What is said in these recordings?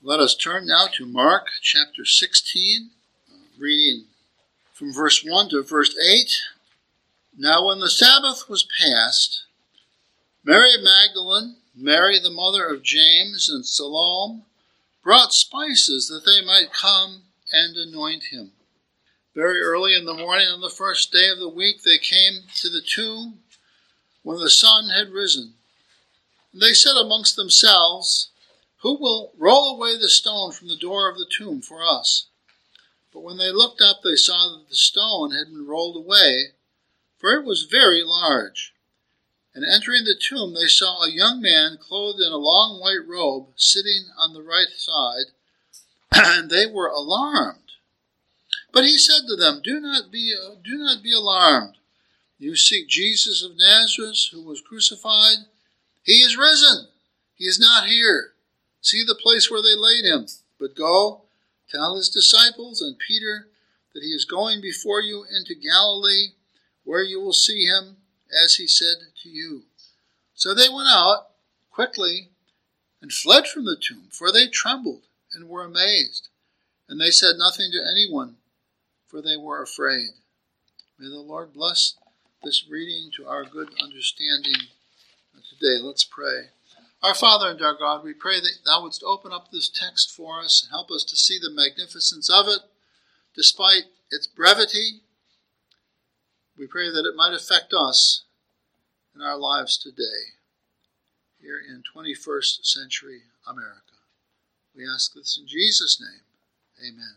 Let us turn now to Mark chapter 16, uh, reading from verse 1 to verse 8. Now, when the Sabbath was past, Mary Magdalene, Mary the mother of James, and Salome brought spices that they might come and anoint him. Very early in the morning on the first day of the week, they came to the tomb when the sun had risen. They said amongst themselves, who will roll away the stone from the door of the tomb for us? But when they looked up, they saw that the stone had been rolled away, for it was very large. And entering the tomb, they saw a young man clothed in a long white robe sitting on the right side, and they were alarmed. But he said to them, Do not be, do not be alarmed. You seek Jesus of Nazareth, who was crucified. He is risen. He is not here. See the place where they laid him. But go, tell his disciples and Peter that he is going before you into Galilee, where you will see him, as he said to you. So they went out quickly and fled from the tomb, for they trembled and were amazed. And they said nothing to anyone, for they were afraid. May the Lord bless this reading to our good understanding today. Let's pray. Our Father and our God, we pray that Thou wouldst open up this text for us and help us to see the magnificence of it, despite its brevity. We pray that it might affect us in our lives today, here in 21st century America. We ask this in Jesus' name. Amen.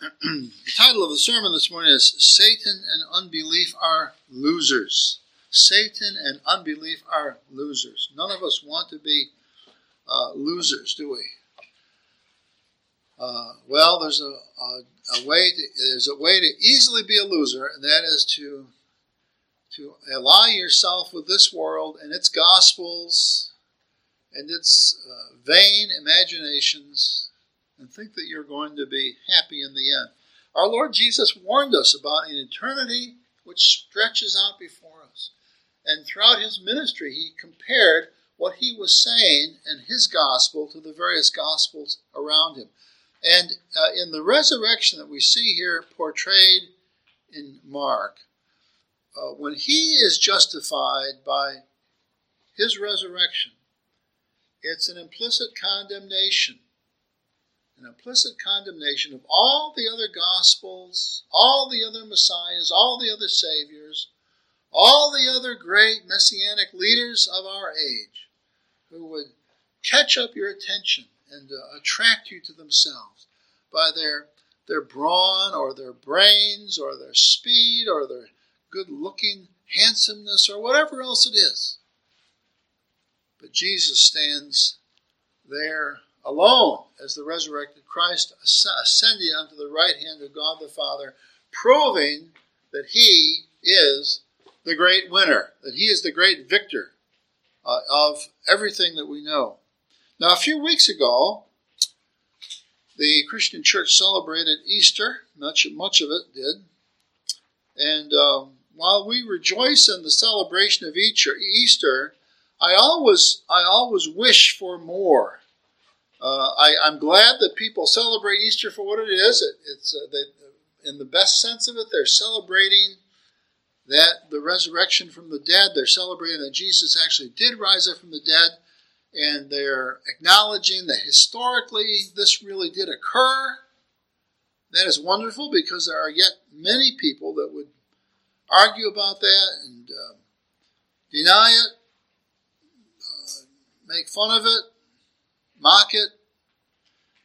the title of the sermon this morning is Satan and Unbelief Are Losers. Satan and unbelief are losers. None of us want to be uh, losers, do we? Uh, well, there's a, a, a, way to, there's a way to easily be a loser, and that is to to ally yourself with this world and its gospels and its uh, vain imaginations, and think that you're going to be happy in the end. Our Lord Jesus warned us about an eternity which stretches out before. And throughout his ministry, he compared what he was saying in his gospel to the various gospels around him. And uh, in the resurrection that we see here portrayed in Mark, uh, when he is justified by his resurrection, it's an implicit condemnation. An implicit condemnation of all the other gospels, all the other messiahs, all the other saviors, all the other great messianic leaders of our age who would catch up your attention and uh, attract you to themselves by their their brawn or their brains or their speed or their good looking handsomeness or whatever else it is. But Jesus stands there alone as the resurrected Christ ascending unto the right hand of God the Father, proving that he is the great winner, that he is the great victor uh, of everything that we know. Now, a few weeks ago, the Christian church celebrated Easter, much, much of it did. And um, while we rejoice in the celebration of Easter, I always, I always wish for more. Uh, I, am glad that people celebrate Easter for what it is. It, it's uh, they, in the best sense of it, they're celebrating that the resurrection from the dead, they're celebrating that Jesus actually did rise up from the dead, and they're acknowledging that historically this really did occur. That is wonderful because there are yet many people that would argue about that and uh, deny it, uh, make fun of it, mock it.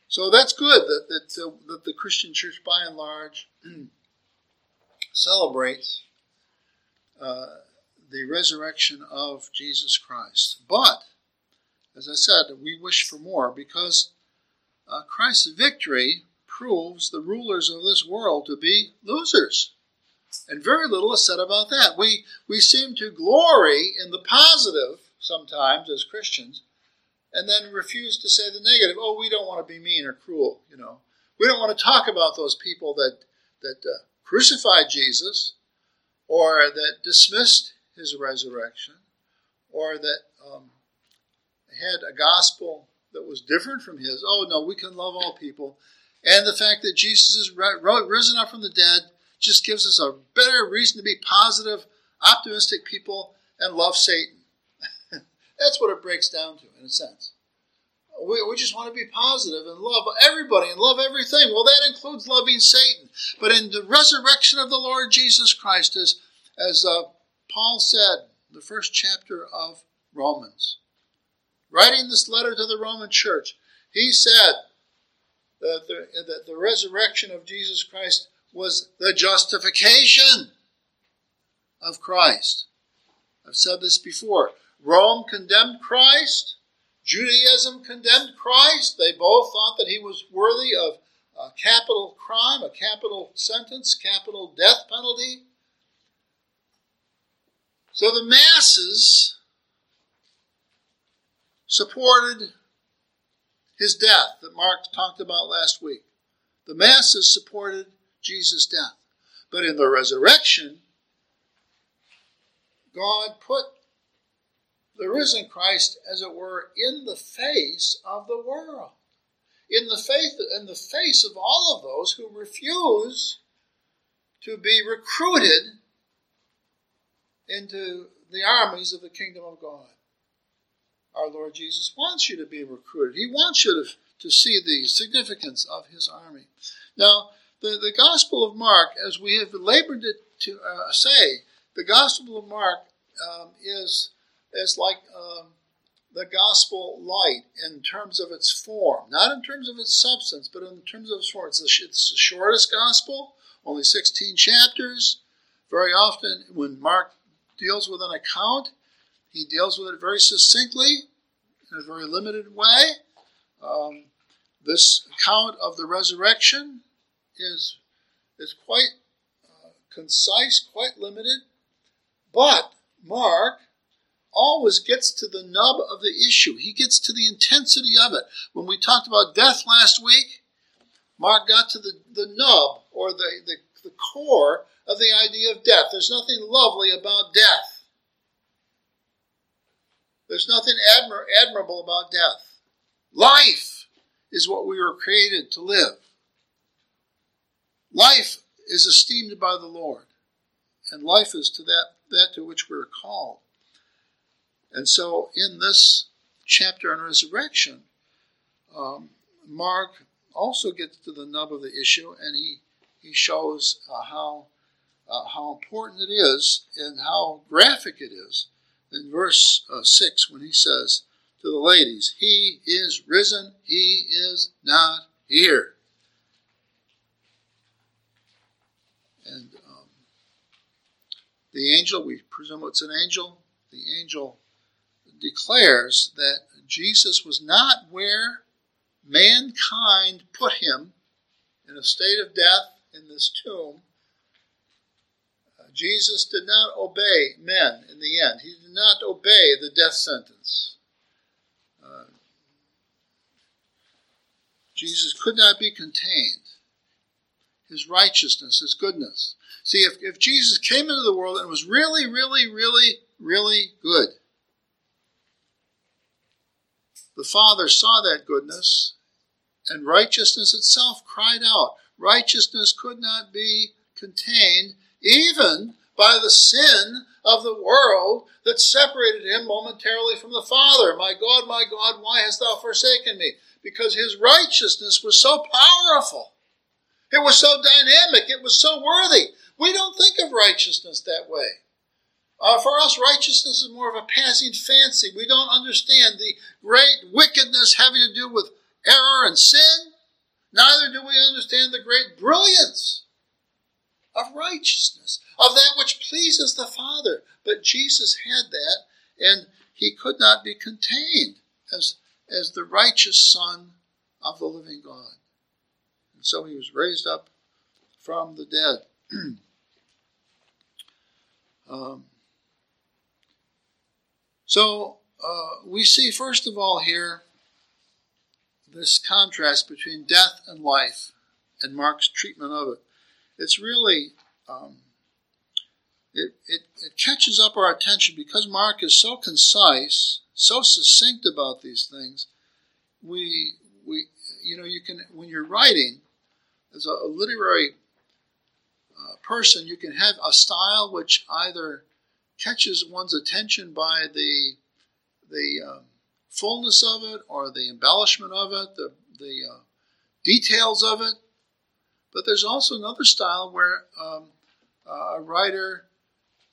So that's good that, that, uh, that the Christian church, by and large, celebrates uh, the resurrection of Jesus Christ. But, as I said, we wish for more because uh, Christ's victory proves the rulers of this world to be losers. And very little is said about that. We, we seem to glory in the positive sometimes as Christians and then refuse to say the negative. Oh, we don't want to be mean or cruel, you know. We don't want to talk about those people that, that uh, crucified Jesus or that dismissed his resurrection, or that um, had a gospel that was different from his. Oh, no, we can love all people. And the fact that Jesus is risen up from the dead just gives us a better reason to be positive, optimistic people and love Satan. That's what it breaks down to, in a sense. We, we just want to be positive and love everybody and love everything. Well, that includes loving Satan. But in the resurrection of the Lord Jesus Christ, as, as uh, Paul said, the first chapter of Romans, writing this letter to the Roman church, he said that the, that the resurrection of Jesus Christ was the justification of Christ. I've said this before. Rome condemned Christ. Judaism condemned Christ. They both thought that he was worthy of a capital crime, a capital sentence, capital death penalty. So the masses supported his death that Mark talked about last week. The masses supported Jesus' death. But in the resurrection, God put the risen Christ, as it were, in the face of the world, in the faith, in the face of all of those who refuse to be recruited into the armies of the kingdom of God. Our Lord Jesus wants you to be recruited. He wants you to, to see the significance of his army. Now, the, the Gospel of Mark, as we have labored to uh, say, the Gospel of Mark um, is is like um, the gospel light in terms of its form, not in terms of its substance, but in terms of its form. It's the, it's the shortest gospel, only 16 chapters. Very often, when Mark deals with an account, he deals with it very succinctly, in a very limited way. Um, this account of the resurrection is, is quite uh, concise, quite limited, but Mark always gets to the nub of the issue. He gets to the intensity of it. When we talked about death last week, Mark got to the, the nub or the, the, the core of the idea of death. There's nothing lovely about death. There's nothing admir- admirable about death. Life is what we were created to live. Life is esteemed by the Lord, and life is to that, that to which we are called. And so, in this chapter on resurrection, um, Mark also gets to the nub of the issue, and he he shows uh, how uh, how important it is and how graphic it is in verse uh, six when he says to the ladies, "He is risen; he is not here." And um, the angel, we presume it's an angel. The angel declares that Jesus was not where mankind put him in a state of death in this tomb. Uh, Jesus did not obey men in the end. He did not obey the death sentence. Uh, Jesus could not be contained. His righteousness, his goodness. See, if, if Jesus came into the world and was really, really, really, really good, the Father saw that goodness, and righteousness itself cried out. Righteousness could not be contained even by the sin of the world that separated him momentarily from the Father. My God, my God, why hast thou forsaken me? Because his righteousness was so powerful. It was so dynamic. It was so worthy. We don't think of righteousness that way. Uh, for us, righteousness is more of a passing fancy. We don't understand the great wickedness having to do with error and sin. Neither do we understand the great brilliance of righteousness, of that which pleases the Father. But Jesus had that, and he could not be contained as, as the righteous Son of the living God. And so he was raised up from the dead. um, so uh, we see, first of all, here this contrast between death and life and Mark's treatment of it. It's really, um, it, it, it catches up our attention because Mark is so concise so succinct about these things. We, we, you know, you can when you're writing as a, a literary uh, person, you can have a style which either catches one's attention by the the um, fullness of it or the embellishment of it, the the uh, details of it. But there's also another style where um, uh, a writer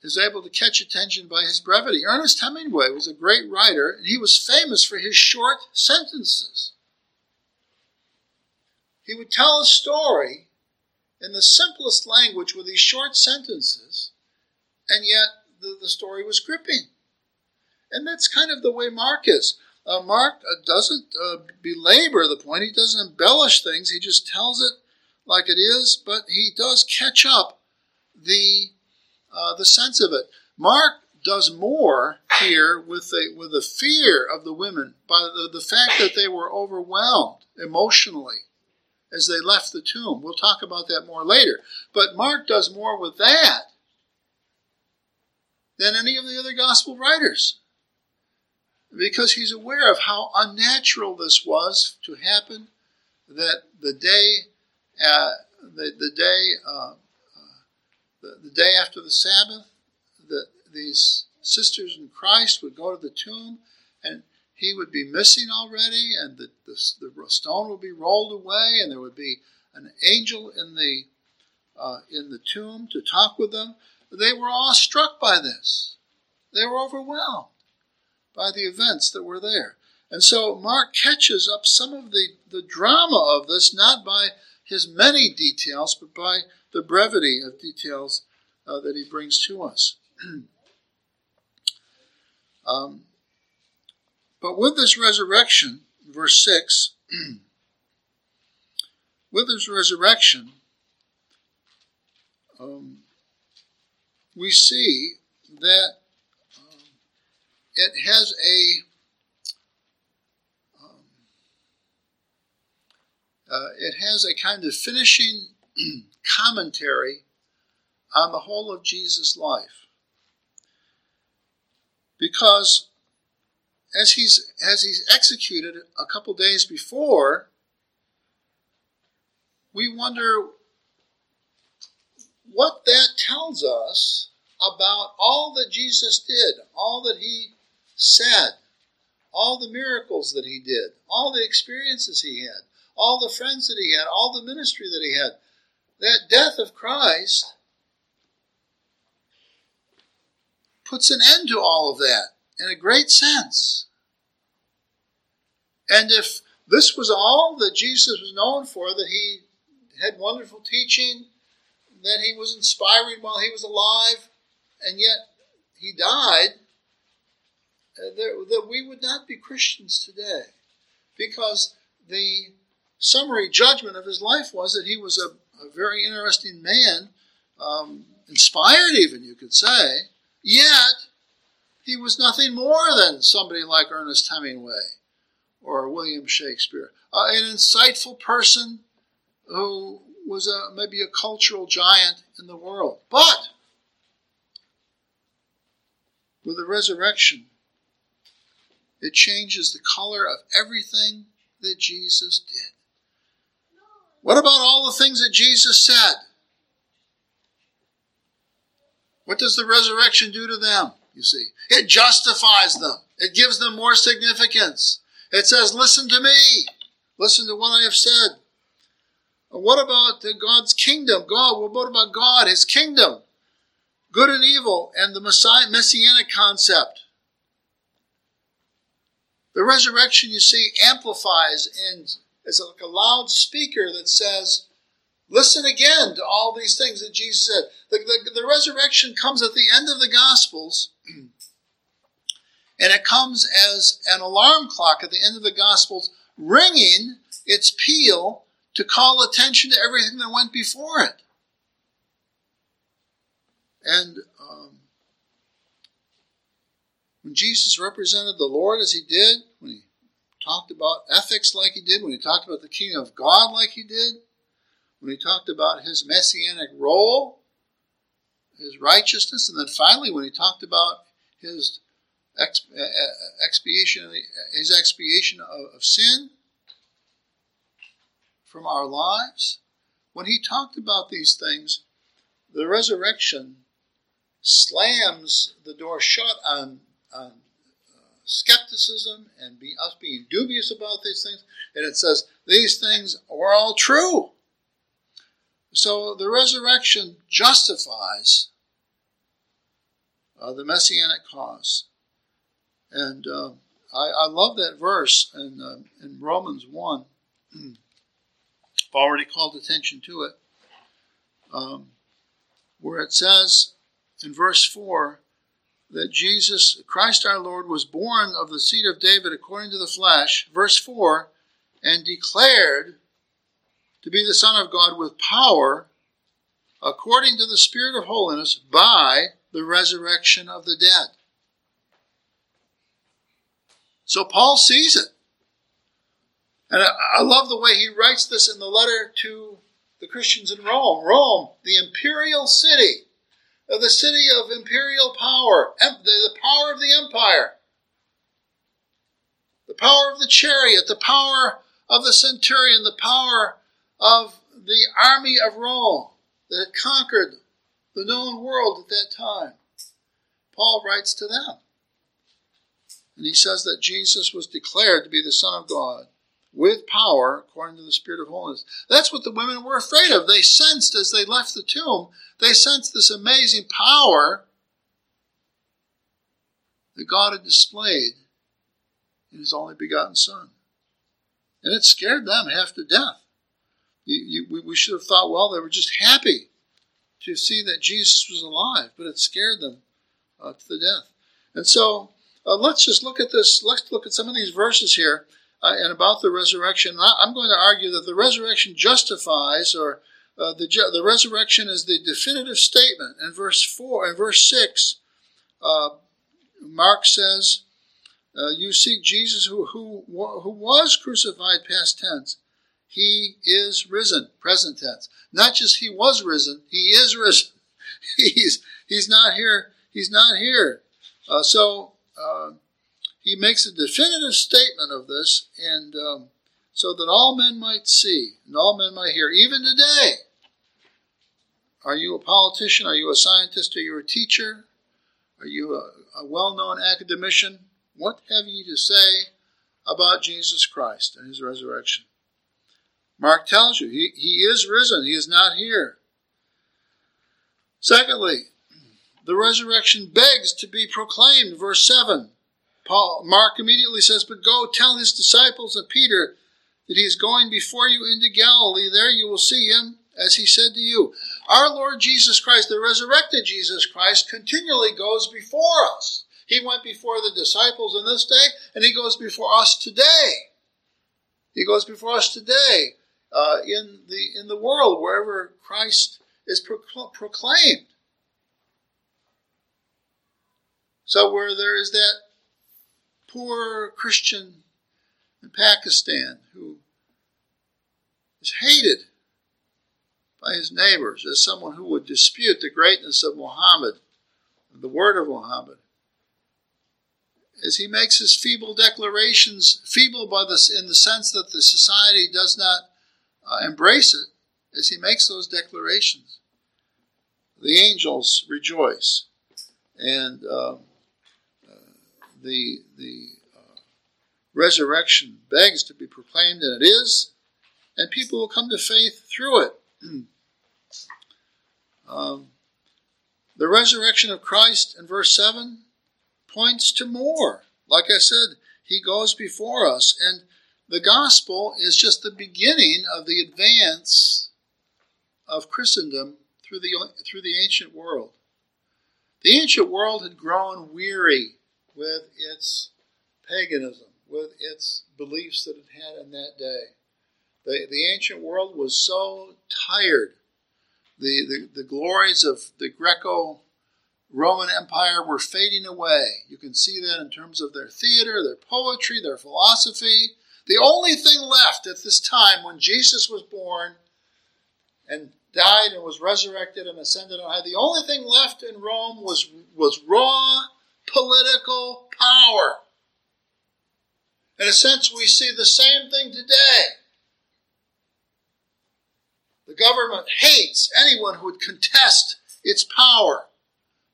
is able to catch attention by his brevity. Ernest Hemingway was a great writer, and he was famous for his short sentences. He would tell a story in the simplest language with these short sentences, and yet the, the story was gripping. And that's kind of the way Mark is. Uh, Mark uh, doesn't uh, belabor the point, he doesn't embellish things, he just tells it like it is, but he does catch up the, uh, the sense of it. Mark does more here with the, with the fear of the women by the, the fact that they were overwhelmed emotionally as they left the tomb. We'll talk about that more later. But Mark does more with that than any of the other gospel writers. Because he's aware of how unnatural this was to happen that the day uh, the, the day uh, the, the, day after the sabbath that these sisters in christ would go to the tomb and he would be missing already and the, the, the stone would be rolled away and there would be an angel in the uh, in the tomb to talk with them they were all struck by this they were overwhelmed by the events that were there. And so Mark catches up some of the, the drama of this, not by his many details, but by the brevity of details uh, that he brings to us. um, but with this resurrection, verse 6, with this resurrection, um, we see that it has a um, uh, it has a kind of finishing commentary on the whole of Jesus' life. Because as he's as he's executed a couple days before, we wonder what that tells us about all that Jesus did, all that he said, all the miracles that he did, all the experiences he had, all the friends that he had, all the ministry that he had. That death of Christ puts an end to all of that in a great sense. And if this was all that Jesus was known for, that he had wonderful teaching, that he was inspiring while he was alive, and yet he died, uh, that we would not be Christians today. Because the summary judgment of his life was that he was a, a very interesting man, um, inspired even, you could say, yet he was nothing more than somebody like Ernest Hemingway or William Shakespeare. Uh, an insightful person who was a, maybe a cultural giant in the world. But with the resurrection, it changes the color of everything that Jesus did. What about all the things that Jesus said? What does the resurrection do to them? You see, it justifies them, it gives them more significance. It says, Listen to me, listen to what I have said. What about God's kingdom? God, what about God, His kingdom? Good and evil, and the messianic concept. The resurrection, you see, amplifies and is like a loudspeaker that says, Listen again to all these things that Jesus said. The, the, the resurrection comes at the end of the Gospels, and it comes as an alarm clock at the end of the Gospels, ringing its peal to call attention to everything that went before it. And um, when Jesus represented the Lord as he did, when he talked about ethics like he did, when he talked about the kingdom of God like he did, when he talked about his messianic role, his righteousness, and then finally when he talked about his expiation, his expiation of, of sin from our lives. When he talked about these things, the resurrection slams the door shut on, on uh, skepticism and be, us being dubious about these things. And it says these things are all true. So the resurrection justifies uh, the messianic cause. And uh, I, I, love that verse in, uh, in Romans 1. Already called attention to it. Um, where it says in verse 4 that Jesus, Christ our Lord, was born of the seed of David according to the flesh, verse 4, and declared to be the Son of God with power according to the Spirit of holiness by the resurrection of the dead. So Paul sees it. And I, I love the way he writes this in the letter to the Christians in Rome. Rome, the imperial city, uh, the city of imperial power, the power of the empire, the power of the chariot, the power of the centurion, the power of the army of Rome that had conquered the known world at that time. Paul writes to them. And he says that Jesus was declared to be the Son of God with power according to the Spirit of holiness. That's what the women were afraid of. They sensed as they left the tomb, they sensed this amazing power that God had displayed in his only begotten Son. And it scared them half to death. You, you, we should have thought, well, they were just happy to see that Jesus was alive, but it scared them uh, to the death. And so uh, let's just look at this. Let's look at some of these verses here uh, and about the resurrection. I'm going to argue that the resurrection justifies, or uh, the the resurrection is the definitive statement. In verse four and verse six, uh, Mark says, uh, "You seek Jesus, who who who was crucified, past tense." He is risen, present tense. Not just he was risen, he is risen. he's he's not here. He's not here. Uh, so uh, he makes a definitive statement of this, and um, so that all men might see and all men might hear, even today. Are you a politician? Are you a scientist? Are you a teacher? Are you a, a well known academician? What have you to say about Jesus Christ and his resurrection? Mark tells you he, he is risen, he is not here. Secondly, the resurrection begs to be proclaimed. Verse 7. Paul, Mark immediately says, But go tell his disciples and Peter that he is going before you into Galilee. There you will see him, as he said to you. Our Lord Jesus Christ, the resurrected Jesus Christ, continually goes before us. He went before the disciples in this day, and he goes before us today. He goes before us today uh, in the in the world wherever Christ is proclaimed. So where there is that poor Christian in Pakistan who is hated by his neighbors as someone who would dispute the greatness of Muhammad, the word of Muhammad. As he makes his feeble declarations, feeble by this in the sense that the society does not uh, embrace it, as he makes those declarations, the angels rejoice, and um, the the uh, resurrection begs to be proclaimed, and it is, and people will come to faith through it. um, the resurrection of Christ in verse 7 points to more. Like I said, he goes before us, and the gospel is just the beginning of the advance of Christendom through the, through the ancient world. The ancient world had grown weary with its paganism, with its beliefs that it had in that day. The, the ancient world was so tired. The, the, the glories of the Greco Roman Empire were fading away. You can see that in terms of their theater, their poetry, their philosophy. The only thing left at this time when Jesus was born and died and was resurrected and ascended on high, the only thing left in Rome was, was raw political power. In a sense, we see the same thing today. The government hates anyone who would contest its power.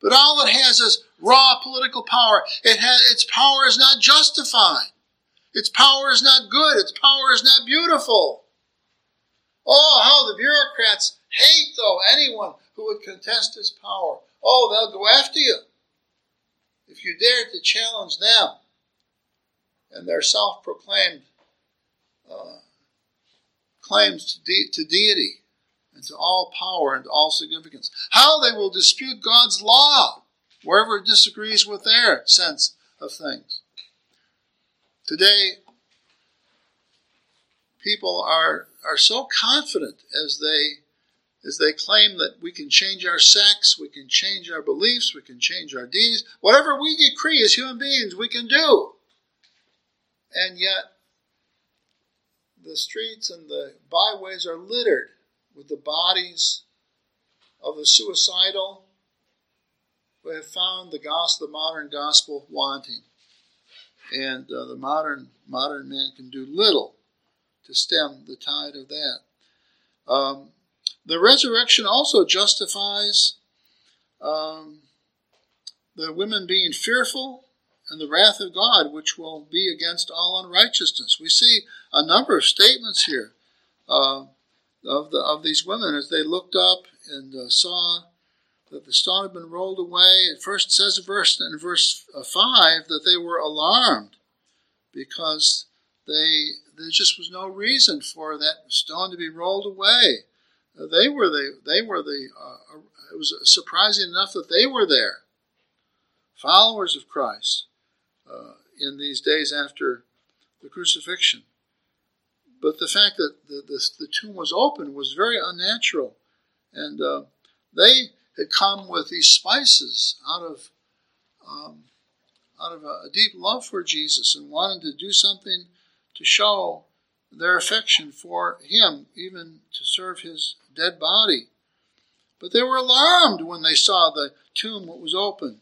But all it has is raw political power. It has, its power is not justified. Its power is not good. Its power is not beautiful. Oh, how the bureaucrats hate, though, anyone who would contest its power. Oh, they'll go after you if you dare to challenge them and their self proclaimed uh, claims to, de- to deity and to all power and to all significance. How they will dispute God's law wherever it disagrees with their sense of things. Today, people are, are so confident as they as they claim that we can change our sex, we can change our beliefs, we can change our deeds. Whatever we decree as human beings, we can do. And yet, the streets and the byways are littered with the bodies of the suicidal who have found the gospel, the modern gospel, wanting. And uh, the modern modern man can do little to stem the tide of that. Um, the resurrection also justifies um, the women being fearful and the wrath of God, which will be against all unrighteousness. We see a number of statements here uh, of, the, of these women as they looked up and uh, saw that the stone had been rolled away. It first says verse, in verse uh, 5 that they were alarmed because they there just was no reason for that stone to be rolled away. They were the they were the uh, uh, it was surprising enough that they were there, followers of Christ, uh, in these days after the crucifixion. But the fact that the, the, the tomb was open was very unnatural, and uh, they had come with these spices out of um, out of a, a deep love for Jesus and wanted to do something to show their affection for him, even to serve his dead body. But they were alarmed when they saw the tomb was open.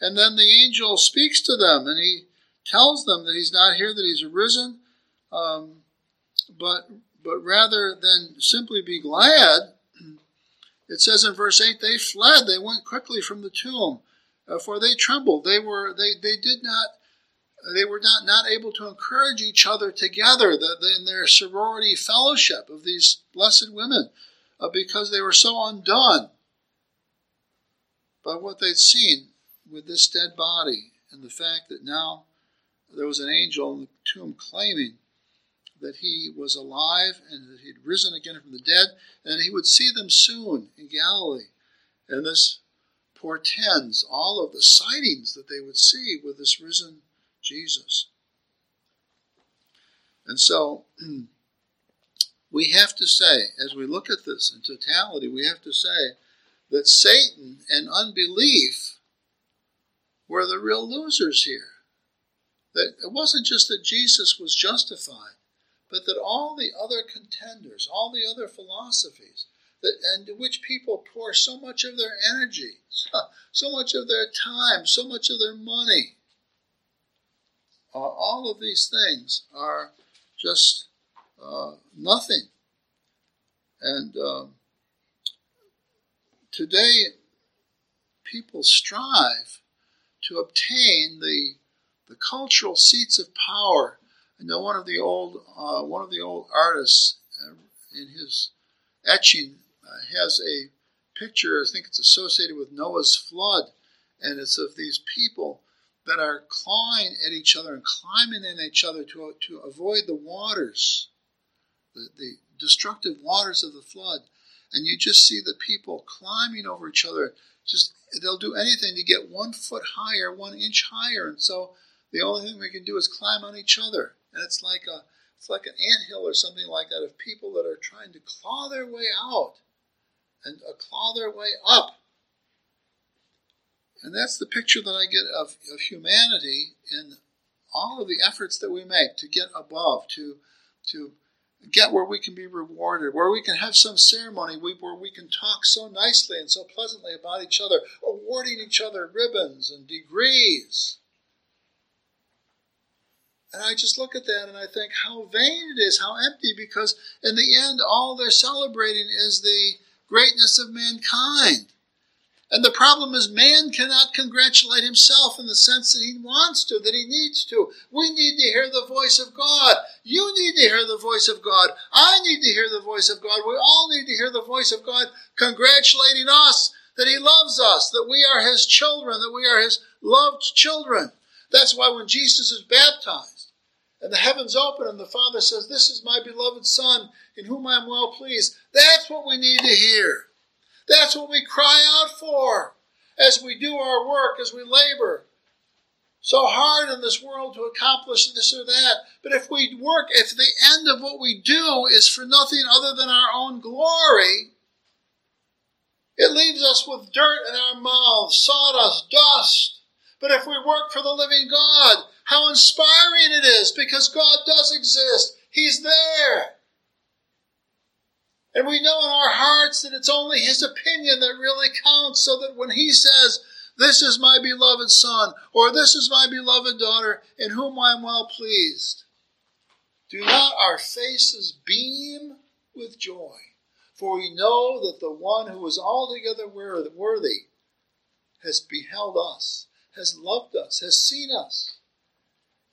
And then the angel speaks to them and he tells them that he's not here, that he's arisen, um, but, but rather than simply be glad, it says in verse 8, they fled, they went quickly from the tomb, uh, for they trembled. They, were, they, they did not they were not, not able to encourage each other together the, the, in their sorority fellowship of these blessed women uh, because they were so undone by what they'd seen with this dead body and the fact that now there was an angel in the tomb claiming that he was alive and that he'd risen again from the dead and he would see them soon in Galilee. And this portends all of the sightings that they would see with this risen Jesus. And so we have to say, as we look at this in totality, we have to say that Satan and unbelief were the real losers here. That it wasn't just that Jesus was justified, but that all the other contenders, all the other philosophies, that and which people pour so much of their energy, so much of their time, so much of their money, uh, all of these things are just uh, nothing. And uh, today, people strive to obtain the, the cultural seats of power. I know one of the old uh, one of the old artists uh, in his etching uh, has a picture. I think it's associated with Noah's flood, and it's of these people that are clawing at each other and climbing in each other to, to avoid the waters, the, the destructive waters of the flood. And you just see the people climbing over each other. Just they'll do anything to get one foot higher, one inch higher. And so the only thing we can do is climb on each other. And it's like a it's like an ant hill or something like that of people that are trying to claw their way out and uh, claw their way up and that's the picture that I get of, of humanity in all of the efforts that we make to get above, to, to get where we can be rewarded, where we can have some ceremony where we can talk so nicely and so pleasantly about each other, awarding each other ribbons and degrees. And I just look at that and I think how vain it is, how empty, because in the end, all they're celebrating is the greatness of mankind. And the problem is, man cannot congratulate himself in the sense that he wants to, that he needs to. We need to hear the voice of God. You need to hear the voice of God. I need to hear the voice of God. We all need to hear the voice of God congratulating us that he loves us, that we are his children, that we are his loved children. That's why when Jesus is baptized and the heavens open and the Father says, This is my beloved Son in whom I am well pleased, that's what we need to hear. That's what we cry out for as we do our work, as we labor so hard in this world to accomplish this or that. But if we work, if the end of what we do is for nothing other than our own glory, it leaves us with dirt in our mouths, sawdust, dust. But if we work for the living God, how inspiring it is because God does exist. He's there. And we know in our hearts that it's only His opinion that really counts, so that when He says, This is my beloved Son, or This is my beloved daughter, in whom I am well pleased, do not our faces beam with joy? For we know that the one who is altogether worthy has beheld us has loved us, has seen us.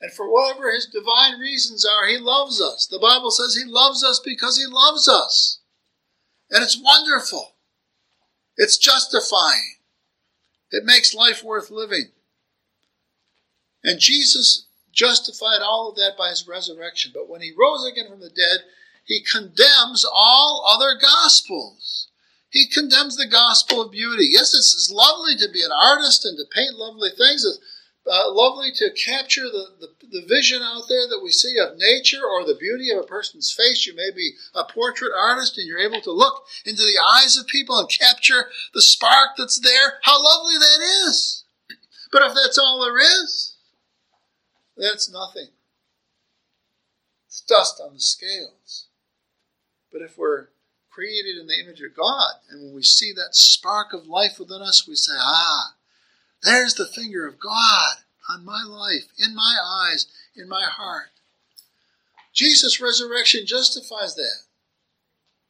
And for whatever his divine reasons are, he loves us. The Bible says he loves us because he loves us. And it's wonderful. It's justifying. It makes life worth living. And Jesus justified all of that by his resurrection. But when he rose again from the dead, he condemns all other gospels. He condemns the gospel of beauty. Yes, it's lovely to be an artist and to paint lovely things. It's uh, lovely to capture the, the, the, vision out there that we see of nature or the beauty of a person's face. You may be a portrait artist and you're able to look into the eyes of people and capture the spark that's there. How lovely that is. But if that's all there is, that's nothing. It's dust on the scales. But if we're created in the image of God. And when we see that spark of life within us, we say, ah, there's the finger of God on my life, in my eyes, in my heart. Jesus' resurrection justifies that.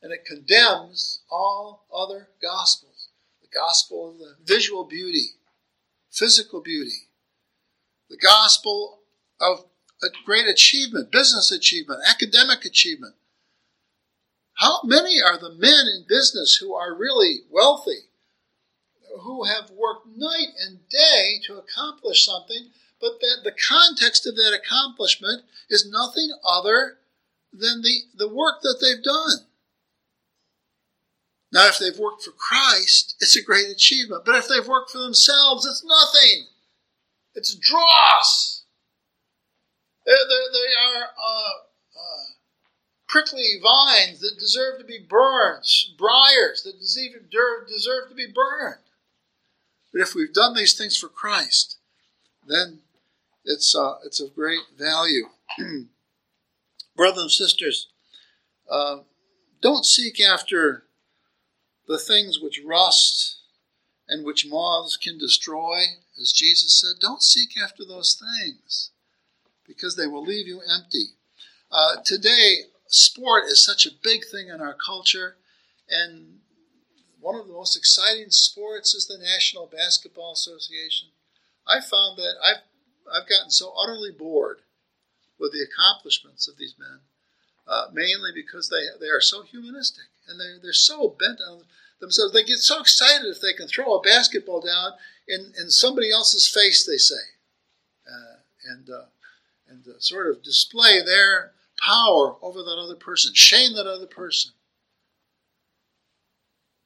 And it condemns all other gospels. The gospel of the visual beauty, physical beauty, the gospel of great achievement, business achievement, academic achievement, how many are the men in business who are really wealthy, who have worked night and day to accomplish something, but that the context of that accomplishment is nothing other than the, the work that they've done? Now, if they've worked for Christ, it's a great achievement. But if they've worked for themselves, it's nothing. It's dross. They, they, they are uh, uh, prickly vines that deserve to be burned, briars that deserve, deserve to be burned. But if we've done these things for Christ, then it's, uh, it's of great value. Brothers and sisters, uh, don't seek after the things which rust and which moths can destroy. As Jesus said, don't seek after those things because they will leave you empty. Uh, today, sport is such a big thing in our culture, and one of the most exciting sports is the National Basketball Association. I found that I've I've gotten so utterly bored with the accomplishments of these men, uh, mainly because they they are so humanistic and they they're so bent on themselves. They get so excited if they can throw a basketball down in, in somebody else's face. They say, uh, and uh, and uh, sort of display their power over that other person, shame that other person.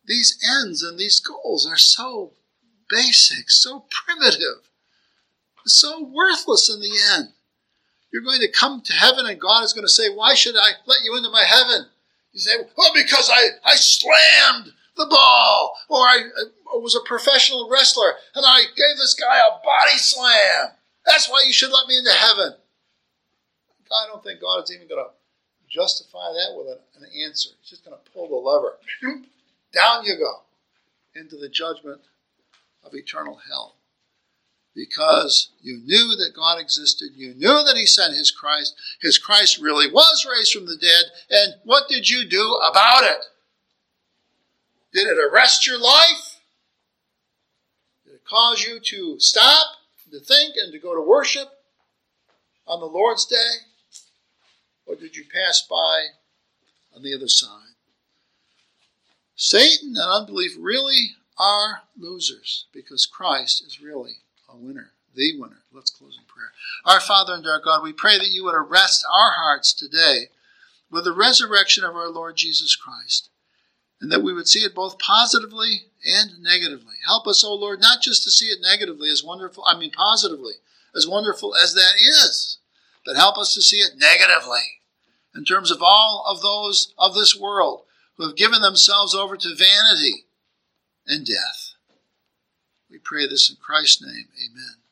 These ends and these goals are so basic, so primitive, so worthless in the end. You're going to come to heaven and God is going to say, Why should I let you into my heaven? You say, Well, because I, I slammed the ball, or I, I was a professional wrestler and I gave this guy a body slam. That's why you should let me into heaven. I don't think God is even going to justify that with an answer. He's just going to pull the lever. Down you go into the judgment of eternal hell. because you knew that God existed, you knew that He sent His Christ, His Christ really was raised from the dead, and what did you do about it? Did it arrest your life? Did it cause you to stop, to think, and to go to worship on the Lord's day? Or did you pass by on the other side? Satan and unbelief really are losers because Christ is really a winner, the winner. Let's close in prayer. Our Father and our God, we pray that you would arrest our hearts today with the resurrection of our Lord Jesus Christ, and that we would see it both positively and negatively. Help us, O oh Lord, not just to see it negatively as wonderful, I mean positively, as wonderful as that is, but help us to see it negatively in terms of all of those of this world who have given themselves over to vanity and death. We pray this in Christ's name. Amen.